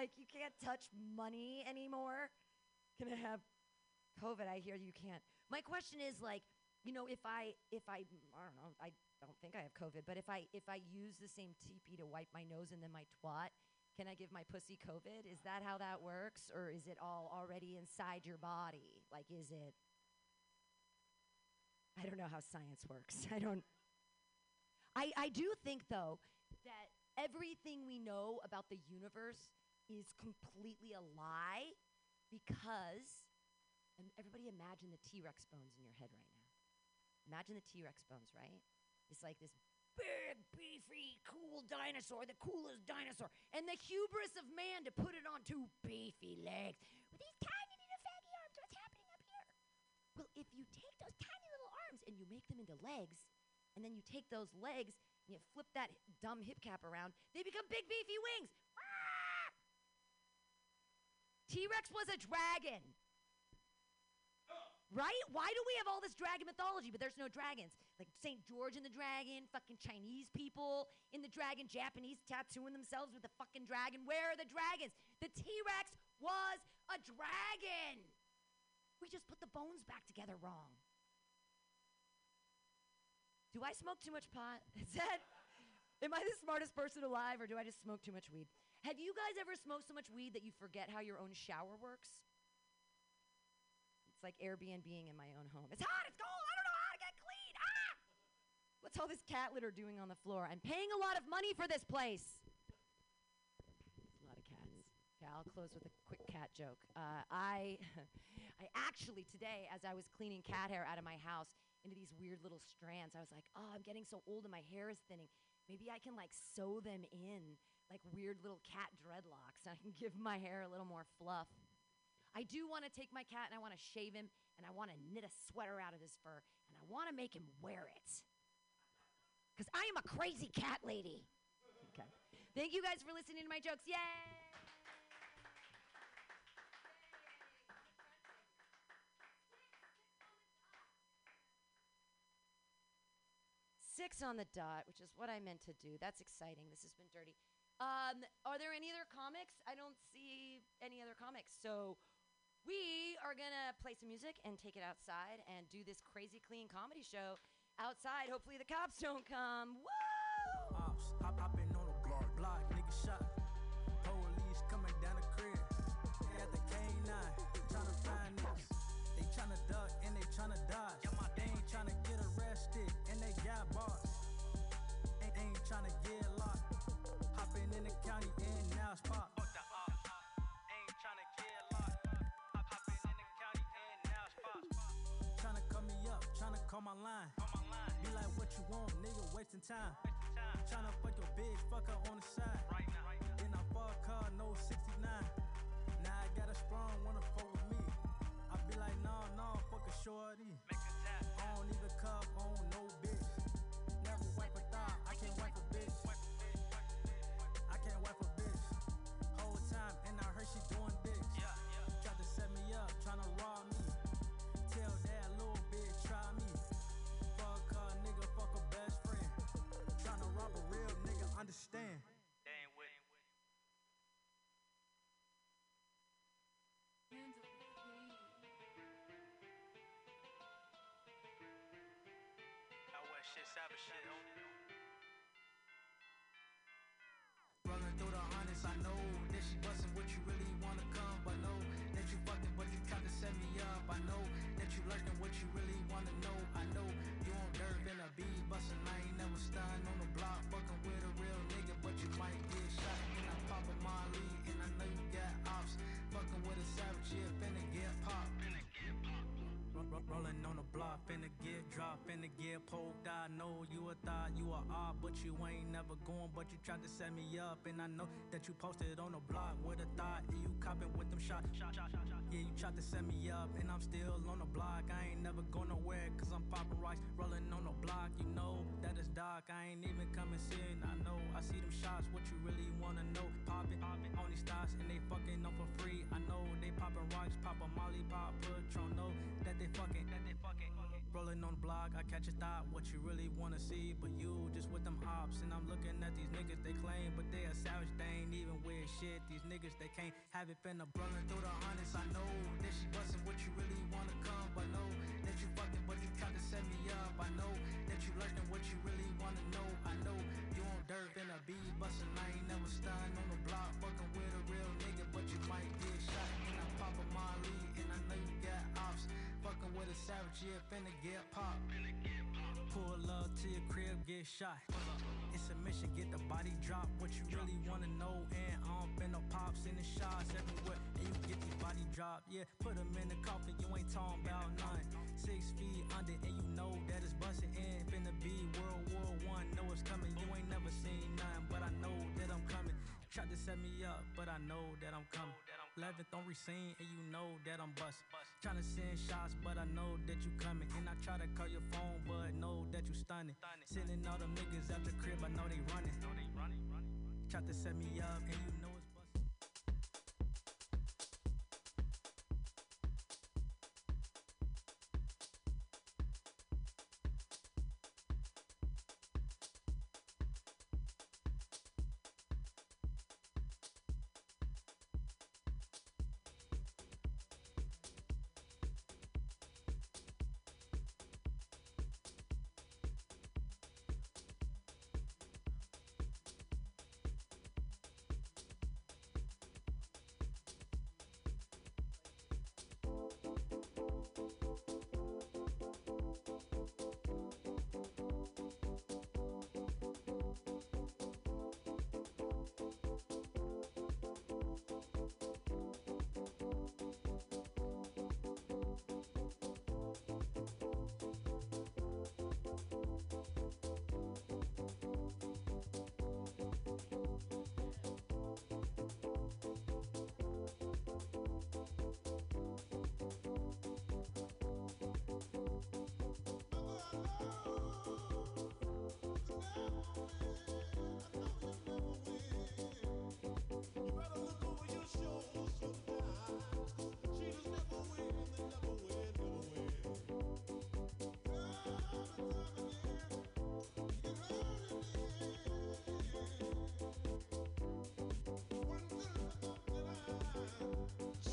like you can't touch money anymore. Can I have COVID? I hear you can't. My question is like, you know, if I if I I don't know, I don't think I have COVID, but if I if I use the same TP to wipe my nose and then my twat, can I give my pussy COVID? Is that how that works, or is it all already inside your body? Like, is it? I don't know how science works. I don't. I I do think though that everything we know about the universe is completely a lie because everybody imagine the T-Rex bones in your head right now. Imagine the T-Rex bones, right? It's like this big, beefy, cool dinosaur, the coolest dinosaur, and the hubris of man to put it on two beefy legs with these tiny little faggy arms. What's happening up here? Well, if you take those tiny little arms and you make them into legs, and then you take those legs and you flip that dumb hip cap around, they become big, beefy wings. T Rex was a dragon. Right? Why do we have all this dragon mythology, but there's no dragons? Like St. George and the dragon, fucking Chinese people in the dragon, Japanese tattooing themselves with the fucking dragon. Where are the dragons? The T Rex was a dragon. We just put the bones back together wrong. Do I smoke too much pot? Is that. Am I the smartest person alive, or do I just smoke too much weed? Have you guys ever smoked so much weed that you forget how your own shower works? It's like Airbnb-ing in my own home. It's hot, it's cold, I don't know how to get clean. Ah! What's all this cat litter doing on the floor? I'm paying a lot of money for this place. It's a lot of cats. Okay, I'll close with a quick cat joke. Uh, I, I actually today, as I was cleaning cat hair out of my house into these weird little strands, I was like, oh, I'm getting so old and my hair is thinning. Maybe I can like sew them in like weird little cat dreadlocks. And I can give my hair a little more fluff. I do want to take my cat and I want to shave him and I want to knit a sweater out of his fur and I want to make him wear it. Because I am a crazy cat lady. Okay. Thank you guys for listening to my jokes. Yay! Six on the dot, which is what I meant to do. That's exciting. This has been dirty. Um, are there any other comics? I don't see any other comics. So we are gonna play some music and take it outside and do this crazy clean comedy show outside. Hopefully the cops don't come. Woo! Ops, on block, block, nigga shot. Police coming down the crib. They got the K9, tryna find. They duck and they dodge. They ain't get arrested and they got bars. Ain't, get call my line. Be like, what you want, nigga, wasting time. Tryna fuck your bitch, fuck her on the side. Then I fuck her, no 69. Now I got a sprung, wanna fuck with me. I be like, nah, nah, fuck a shorty. I don't even cup on no understand. Rolling through the honest, I know that she wasn't what you really wanna come, but know that you fucking, but you tried to set me up. I know that you lurking what you really wanna know. I know yeah, finna get popped. Ro- ro- Rolling on the block, finna dropped, finna get poked. I know you a thought you a odd, but you ain't never going. But you tried to set me up, and I know that you posted on the block with a thought. And you copping with them shots. Shot, shot, shot, shot. Yeah, you tried to set me up, and I'm still on the block. I ain't never going nowhere, cause I'm popping rocks, rolling on the block. You know that it's dark, I ain't even coming sitting. I know I see them shots, what you really wanna know. Popping, popping on these stars, and they fucking on for free. I know they popping rocks, pop a molly, pop Patron. Know that they fucking, that they fucking. Rolling on the block, I catch a thought, what you really wanna see. But you just with them ops, and I'm looking at these niggas they claim, but they a savage, they ain't even with shit. These niggas they can't have it finna brother through the hundreds. I know that she bustin' what you really wanna come, but know that you fucking, but you tried to set me up. I know that you lurking what you really wanna know. I know you on dirt, finna be bustin'. I ain't never stunned on the block, fucking with a real nigga, but you might get shot. And I pop a Molly, I know you got ops. Fucking with a savage, yeah, finna get popped. Pull up to your crib, get shot. It's a mission, get the body drop. What you really wanna know, and I don't been no pops in the shots everywhere, and you get these body drop. Yeah, put them in the coffin, you ain't talking about none. Six feet under, and you know that it's busting in. Finna be World War One, know it's coming. You ain't never seen none, but I know that I'm coming. Tried to set me up, but I know that I'm coming. 11th on receipt, and you know that I'm busting. Tryna send shots, but I know that you coming. And I try to call your phone, but know that you stunning. Sending all them niggas out the crib, I know they running. Tried to set me up, and you know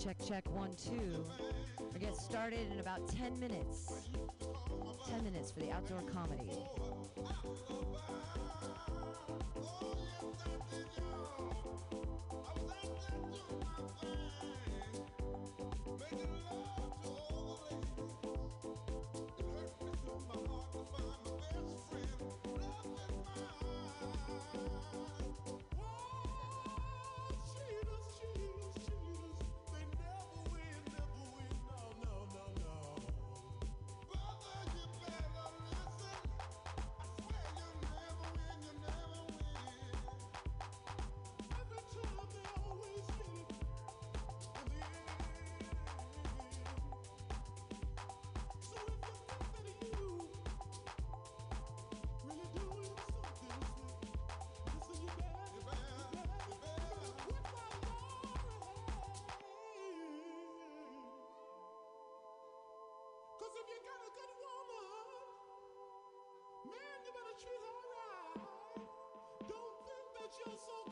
Check, check, one, two. We get started in about 10 minutes. 10 minutes for the outdoor comedy. Every time that you're so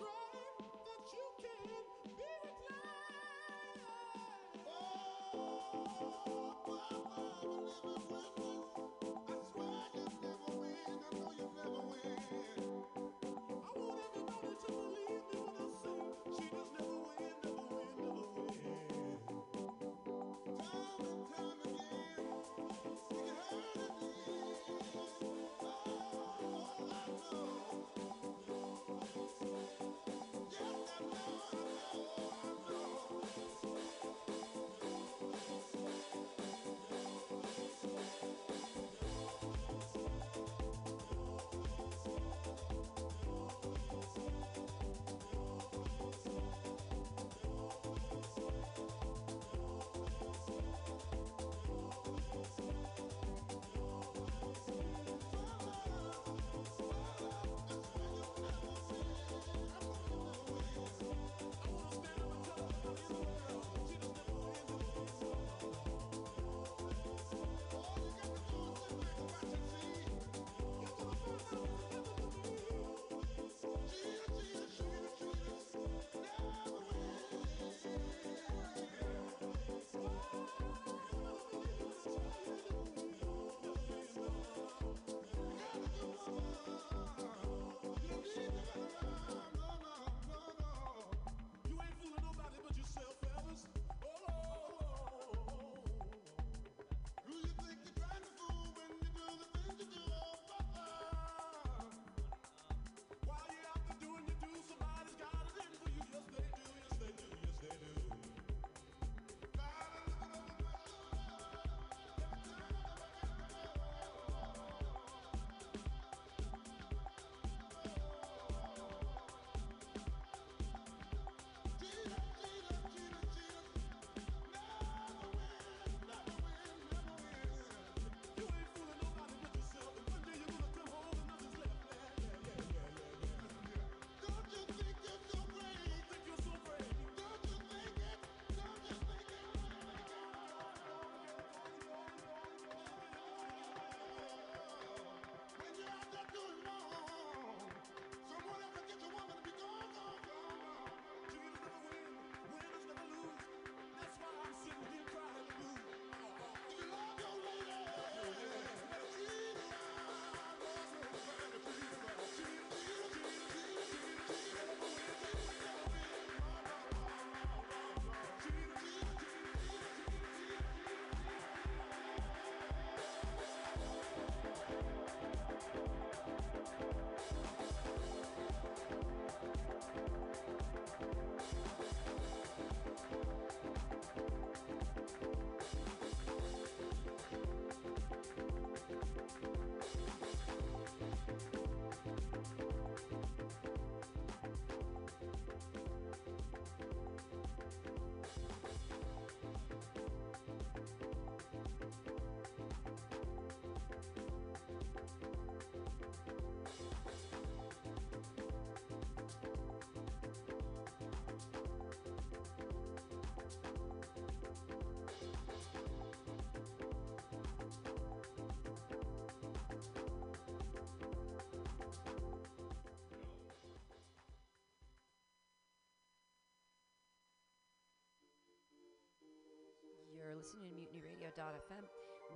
are listening to mutinyradio.fm.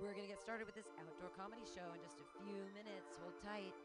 We're going to get started with this outdoor comedy show in just a few minutes. Hold tight.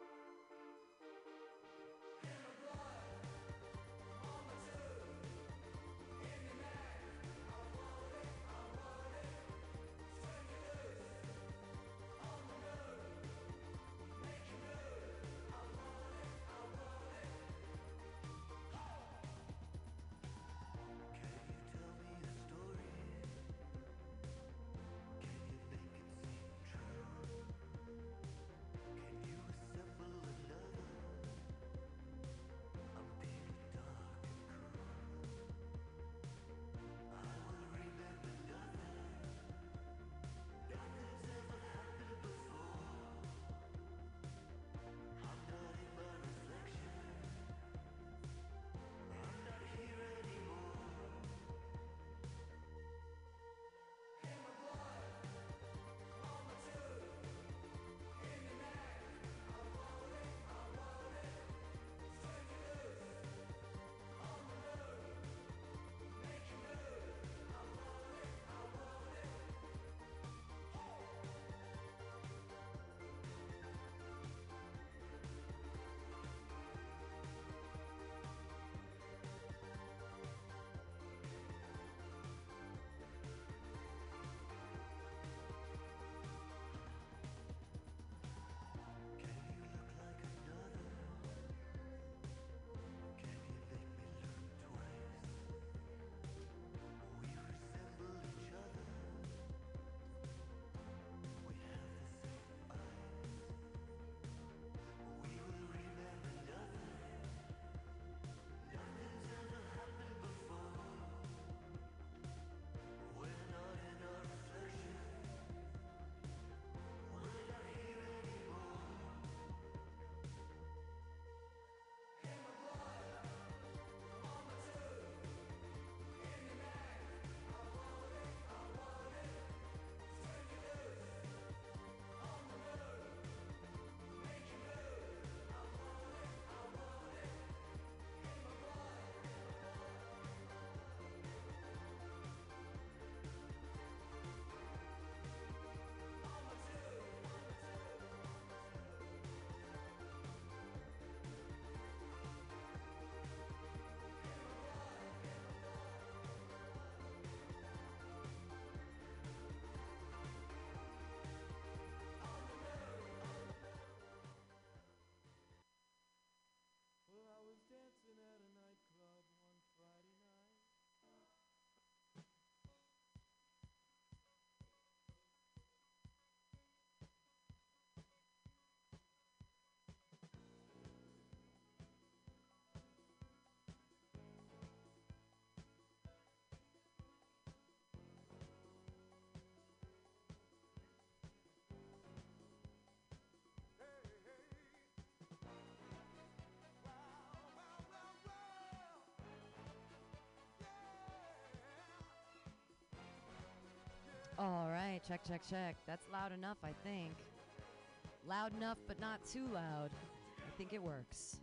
All right, check, check, check. That's loud enough, I think. Loud enough, but not too loud. I think it works.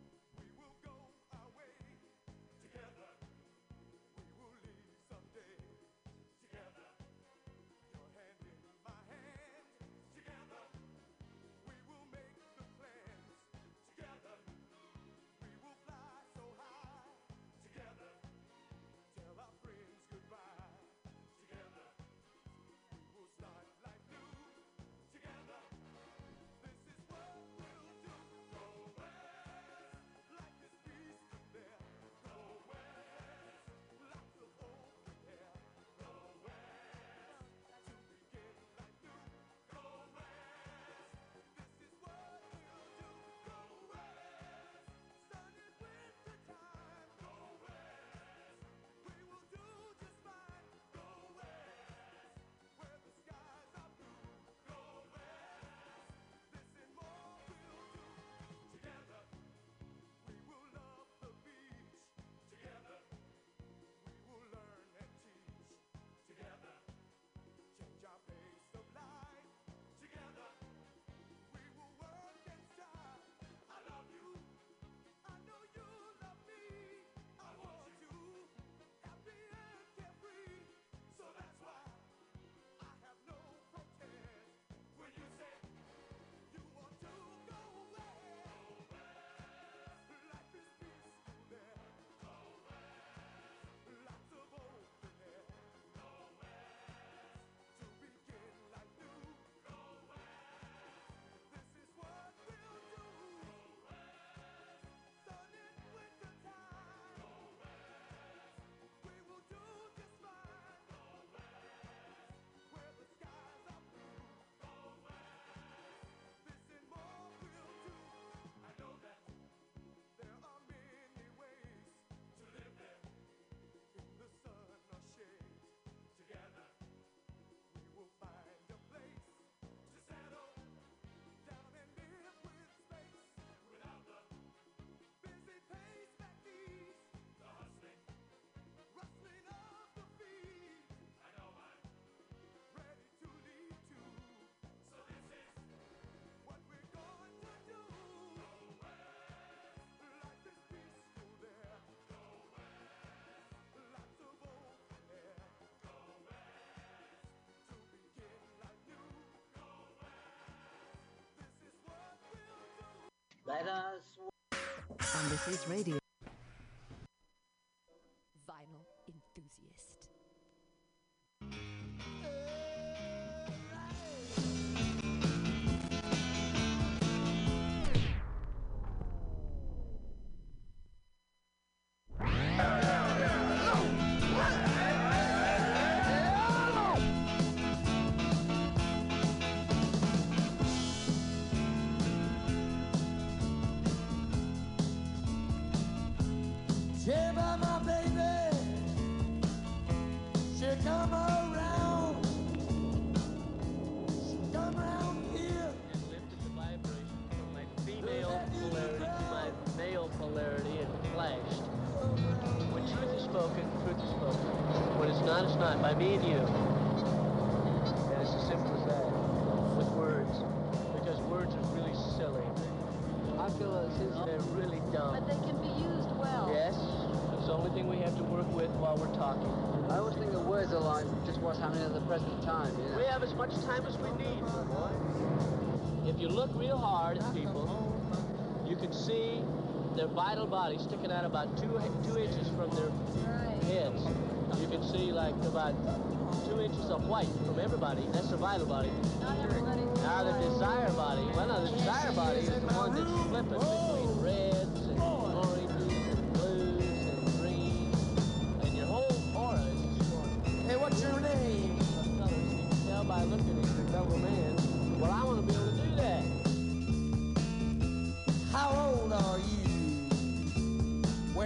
let us. On this is radio.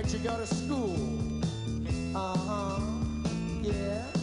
that you go to school. Uh huh. Yeah.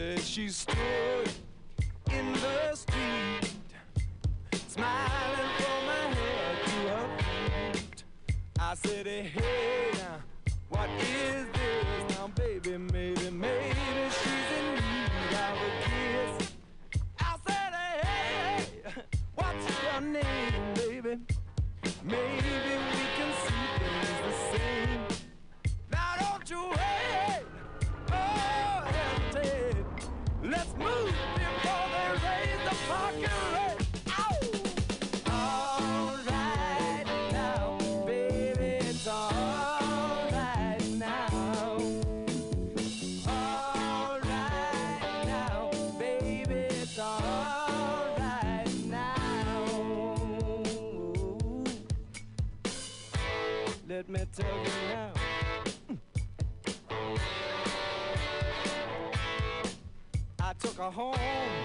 There she stood in the street, smiling from my head to her feet. I said, hey, now, what is this? Now, baby, maybe, maybe. I took her home.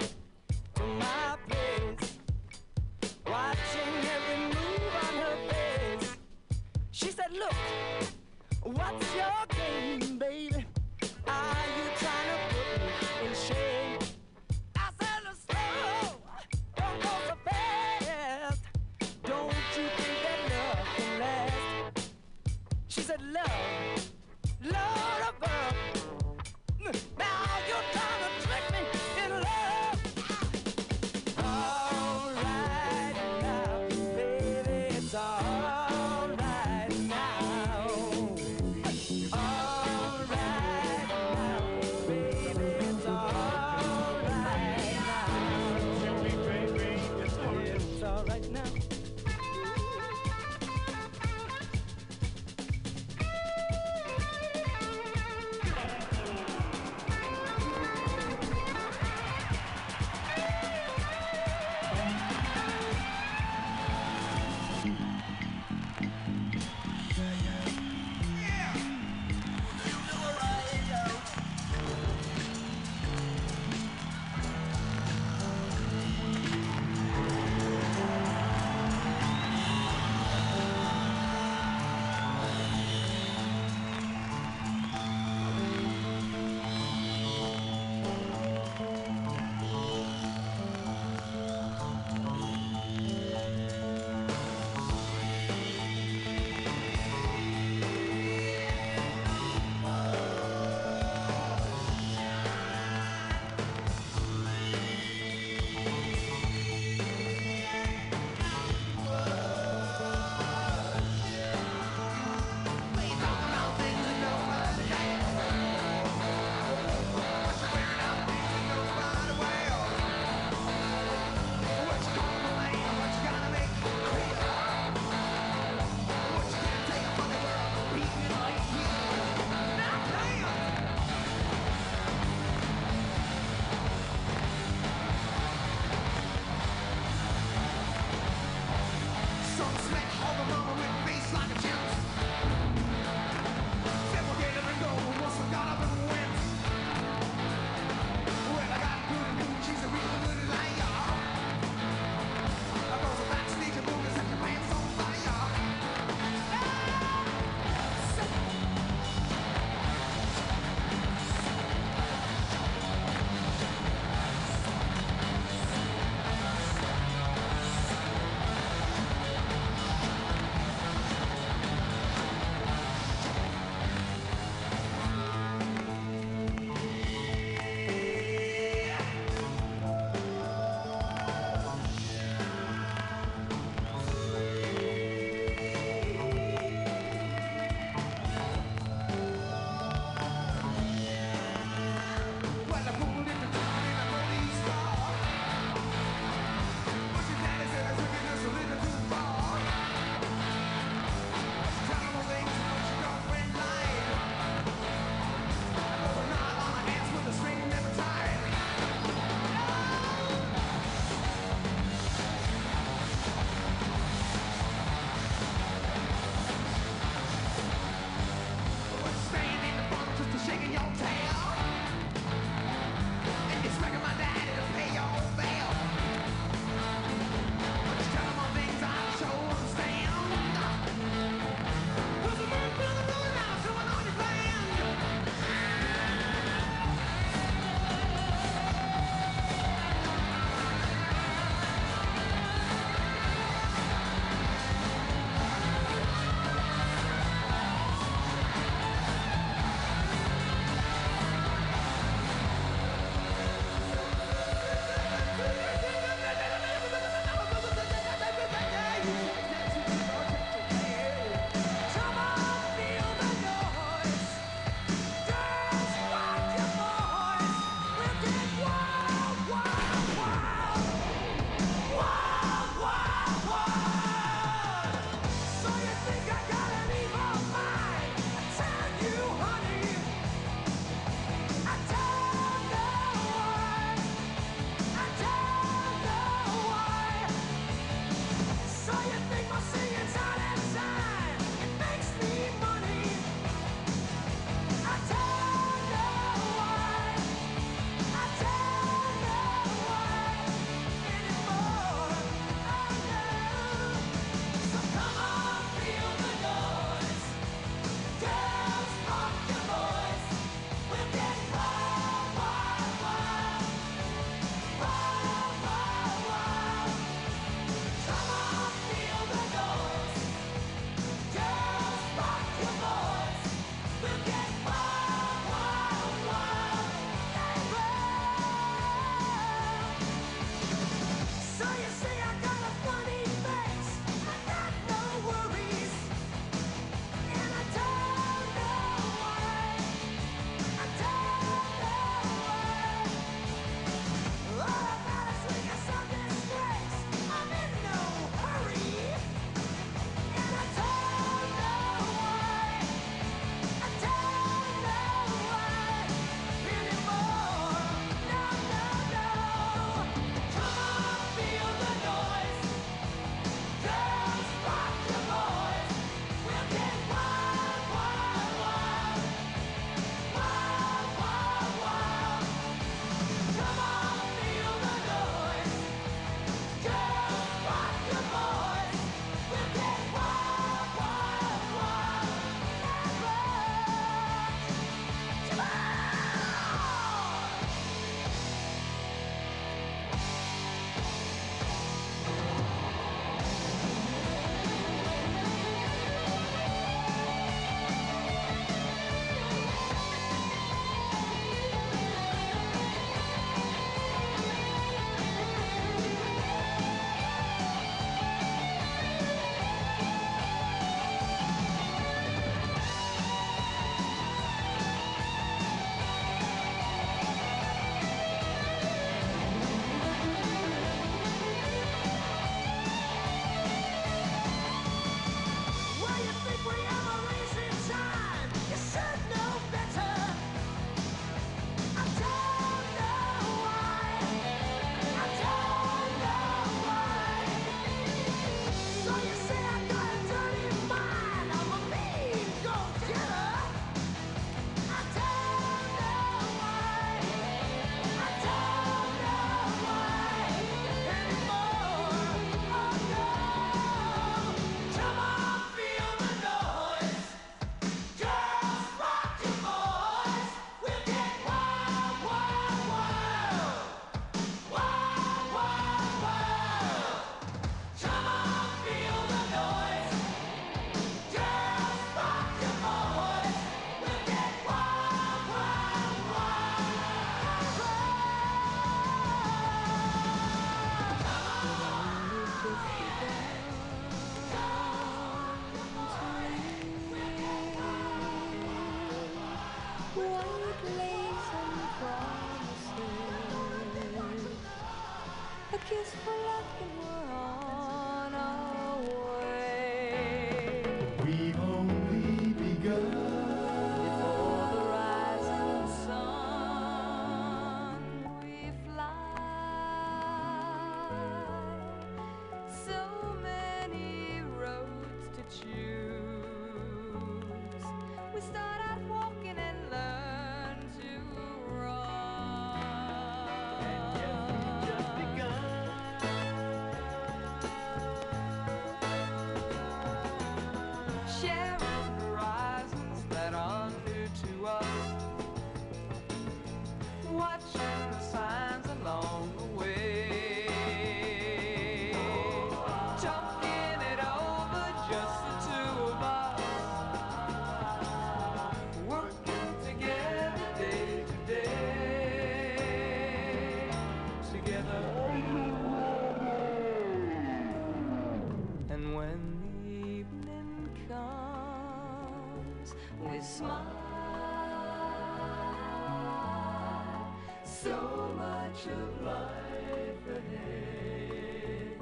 Life ahead.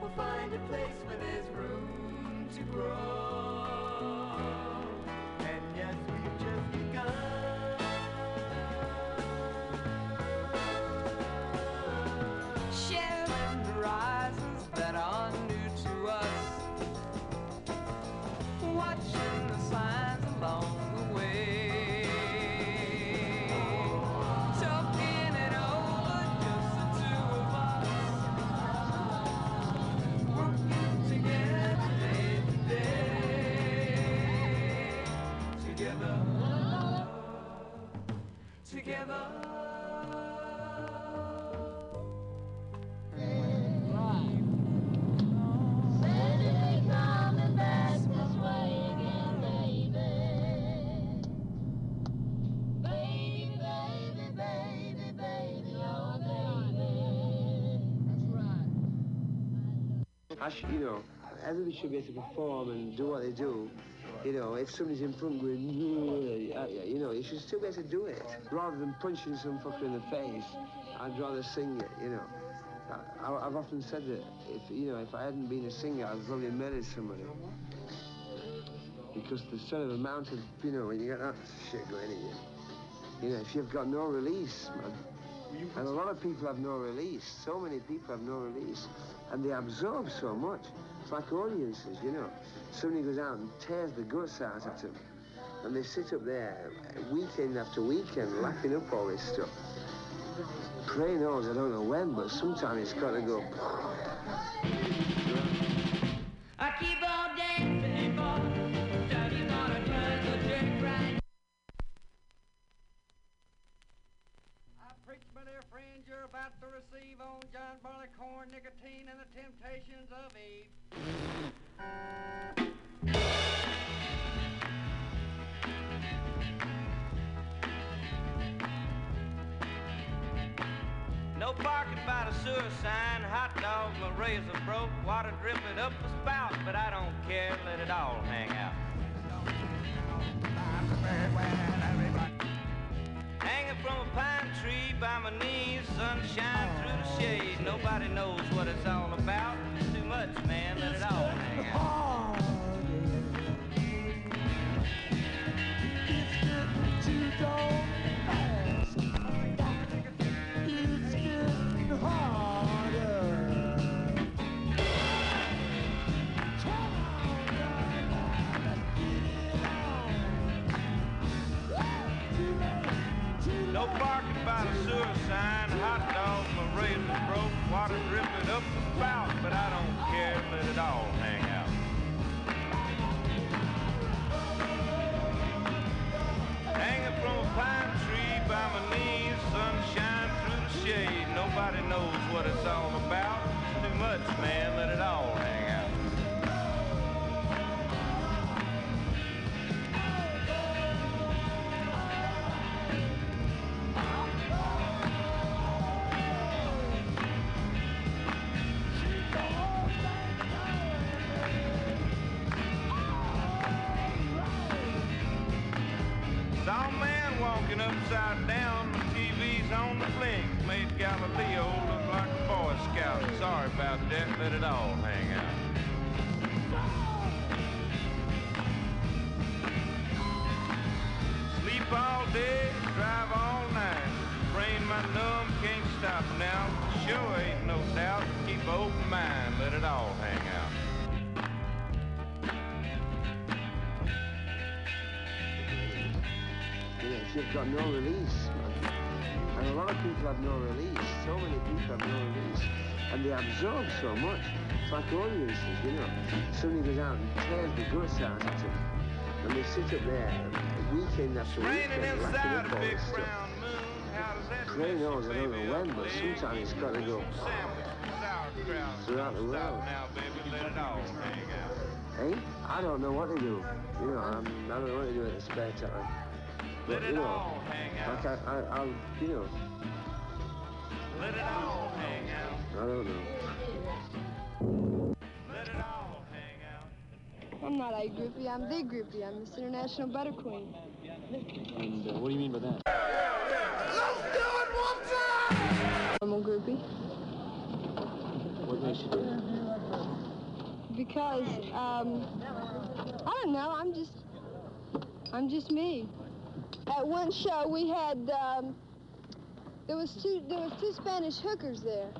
We'll find a place where there's room to grow. You know, everybody should be able to perform and do what they do. You know, if somebody's in front going, you know, you should still be able to do it. Rather than punching some fucker in the face, I'd rather sing it, you know. I, I've often said that if, you know, if I hadn't been a singer, I'd probably murdered somebody. Because the sort of amount of, you know, when you get that shit going at you, you know, if you've got no release, man. And a lot of people have no release. So many people have no release. And they absorb so much. It's like audiences, you know. Somebody goes out and tears the guts out at them. And they sit up there weekend after weekend lapping up all this stuff. Pray knows, I don't know when, but sometime it's got to go. To receive on John Barleycorn, nicotine, and the temptations of Eve. No parking by the sewer sign, hot dog, my razor broke, water dripping up the spout, but I don't care, let it all hang out. Hanging from a pine tree by my knees, sunshine through the shade. Nobody knows what it's all about. It's too much, man, let it all hang out. Oh. So much. It's like audiences, you know. Somebody goes out and tears the guts out of them. And they sit up there weekend after weekend lacking a up all this stuff. moon. Does that Gray dress you, knows, I don't know when, but sometimes it's got to go throughout the world. now, baby, let it all hang out. Eh? I don't know what to do. You know, I'm, I don't know what to do in the spare time. But, you know, hang out. like I, I, I'll, you know, Let it all hang out. I don't know. I'm not a groupie, I'm the groupie. I'm Miss International Butter Queen. And uh, what do you mean by that? Let's do it I'm a groupie What makes you do it? because, um, I don't know, I'm just, I'm just me. At one show we had, um, there was two, there was two Spanish hookers there.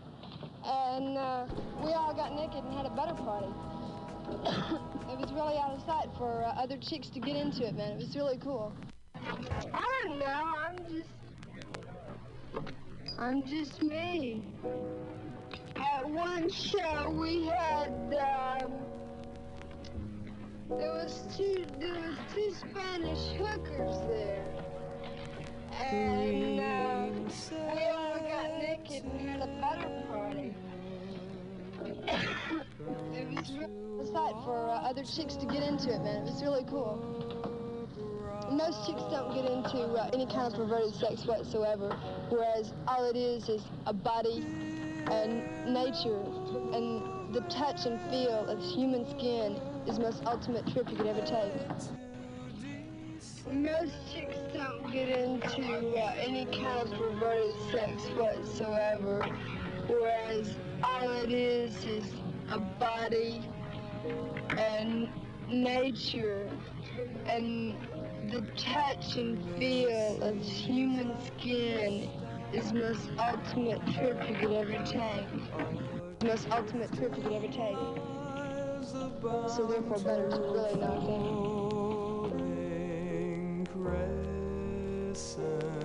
And uh, we all got naked and had a butter party. it was really out of sight for uh, other chicks to get into it, man. It was really cool. I don't know. I'm just. I'm just me. At one show we had. Um, there was two. There was two Spanish hookers there. And um, we all got naked and had a butter party. It was really out sight for uh, other chicks to get into it, man. It was really cool. Most chicks don't get into uh, any kind of perverted sex whatsoever, whereas all it is is a body and nature and the touch and feel of human skin is the most ultimate trip you could ever take. Most chicks don't get into uh, any kind of perverted sex whatsoever, whereas all it is is a body and nature and the touch and feel of human skin is most ultimate trip you could ever take. Most ultimate trip you could ever take. So therefore, better is really not a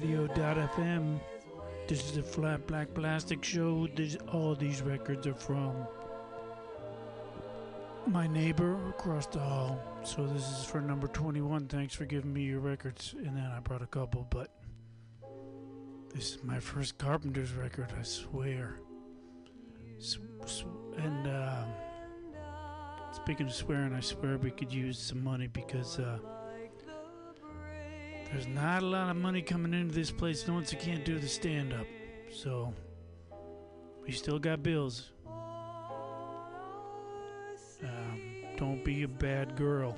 MutinyRadio.fm. This is the Flat Black Plastic Show. This, all these records are from my neighbor across the hall. So this is for number 21. Thanks for giving me your records. And then I brought a couple, but this is my first Carpenters record, I swear. And uh, speaking of swearing, I swear we could use some money because uh, there's not a lot of money coming into this place once you can't do the stand up. So we still got bills. Um, don't be a bad girl.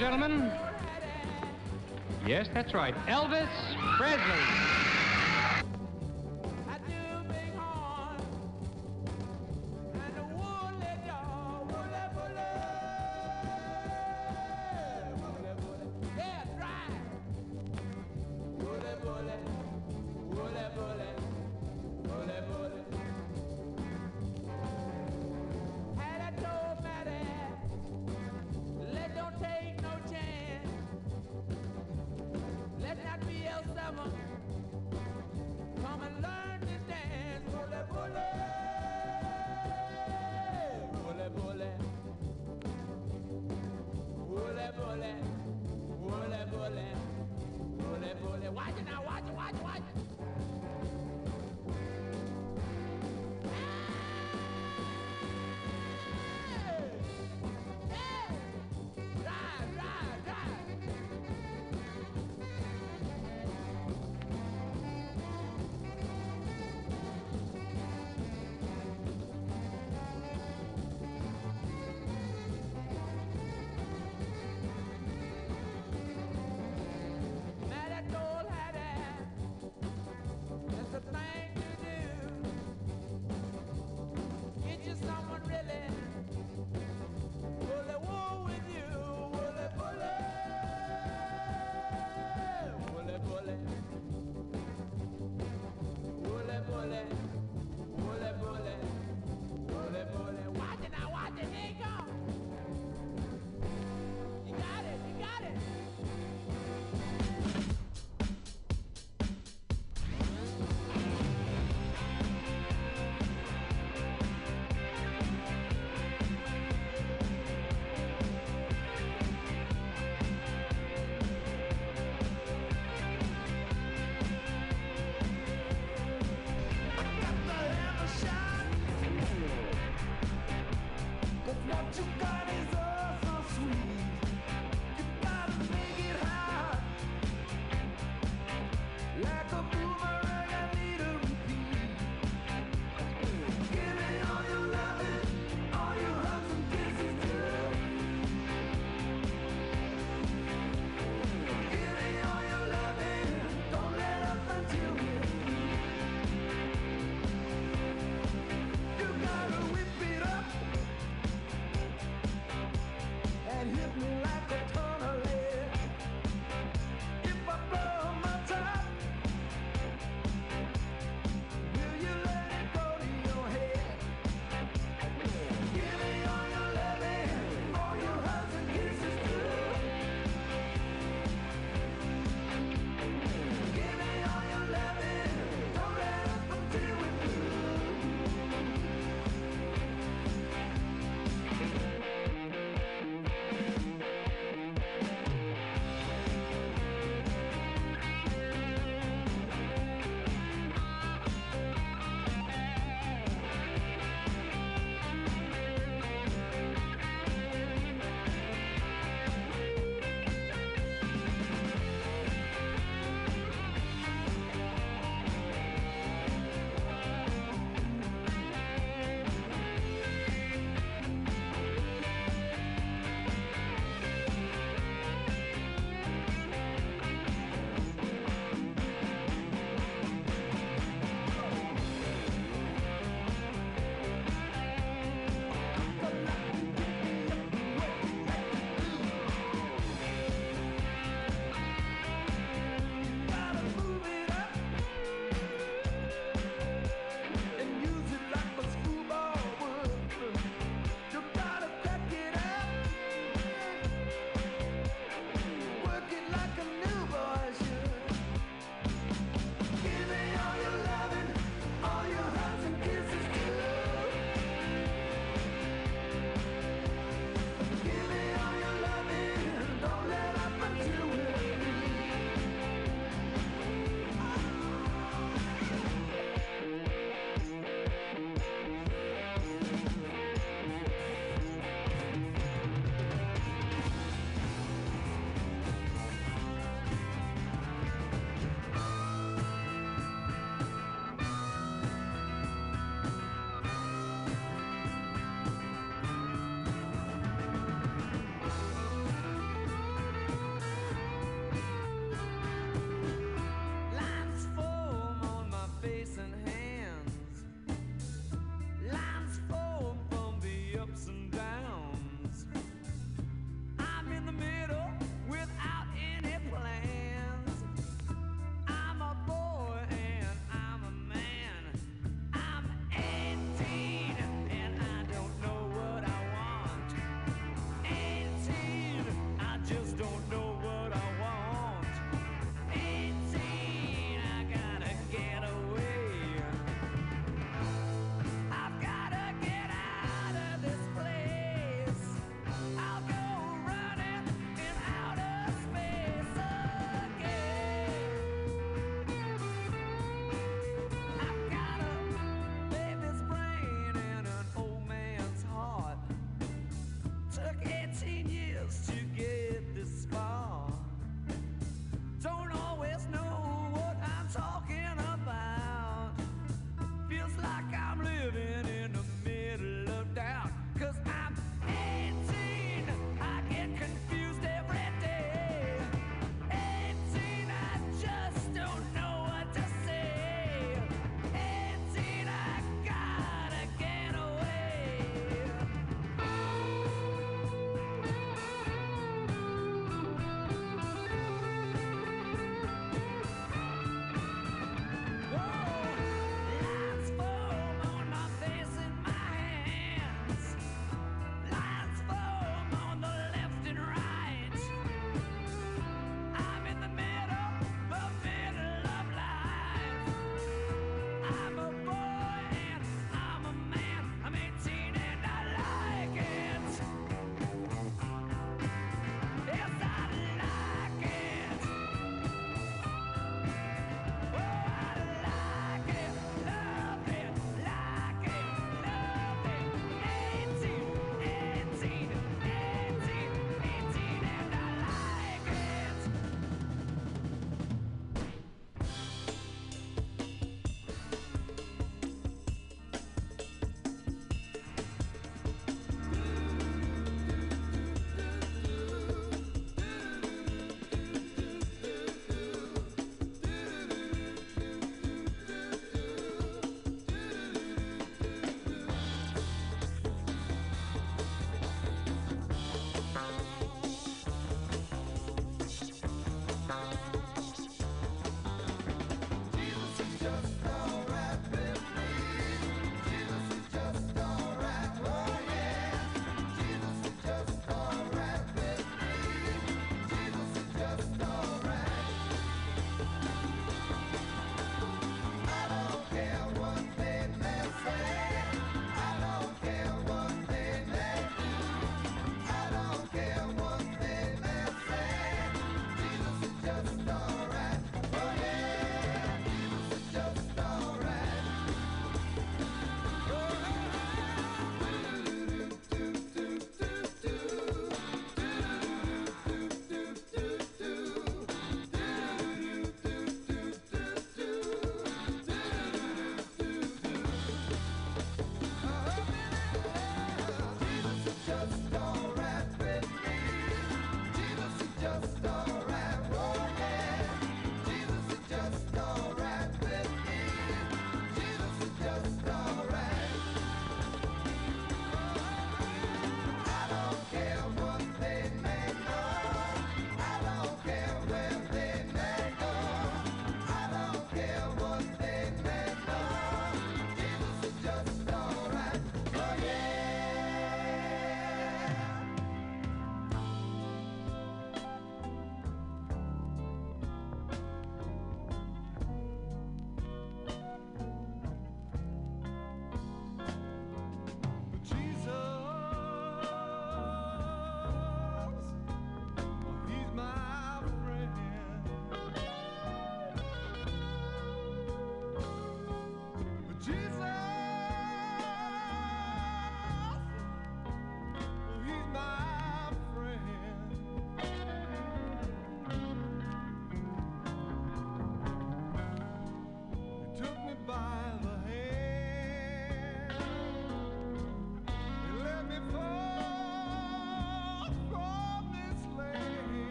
Gentlemen, yes, that's right, Elvis Presley.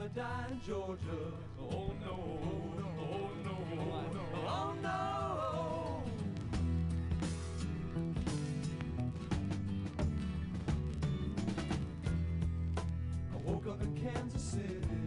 In Georgia.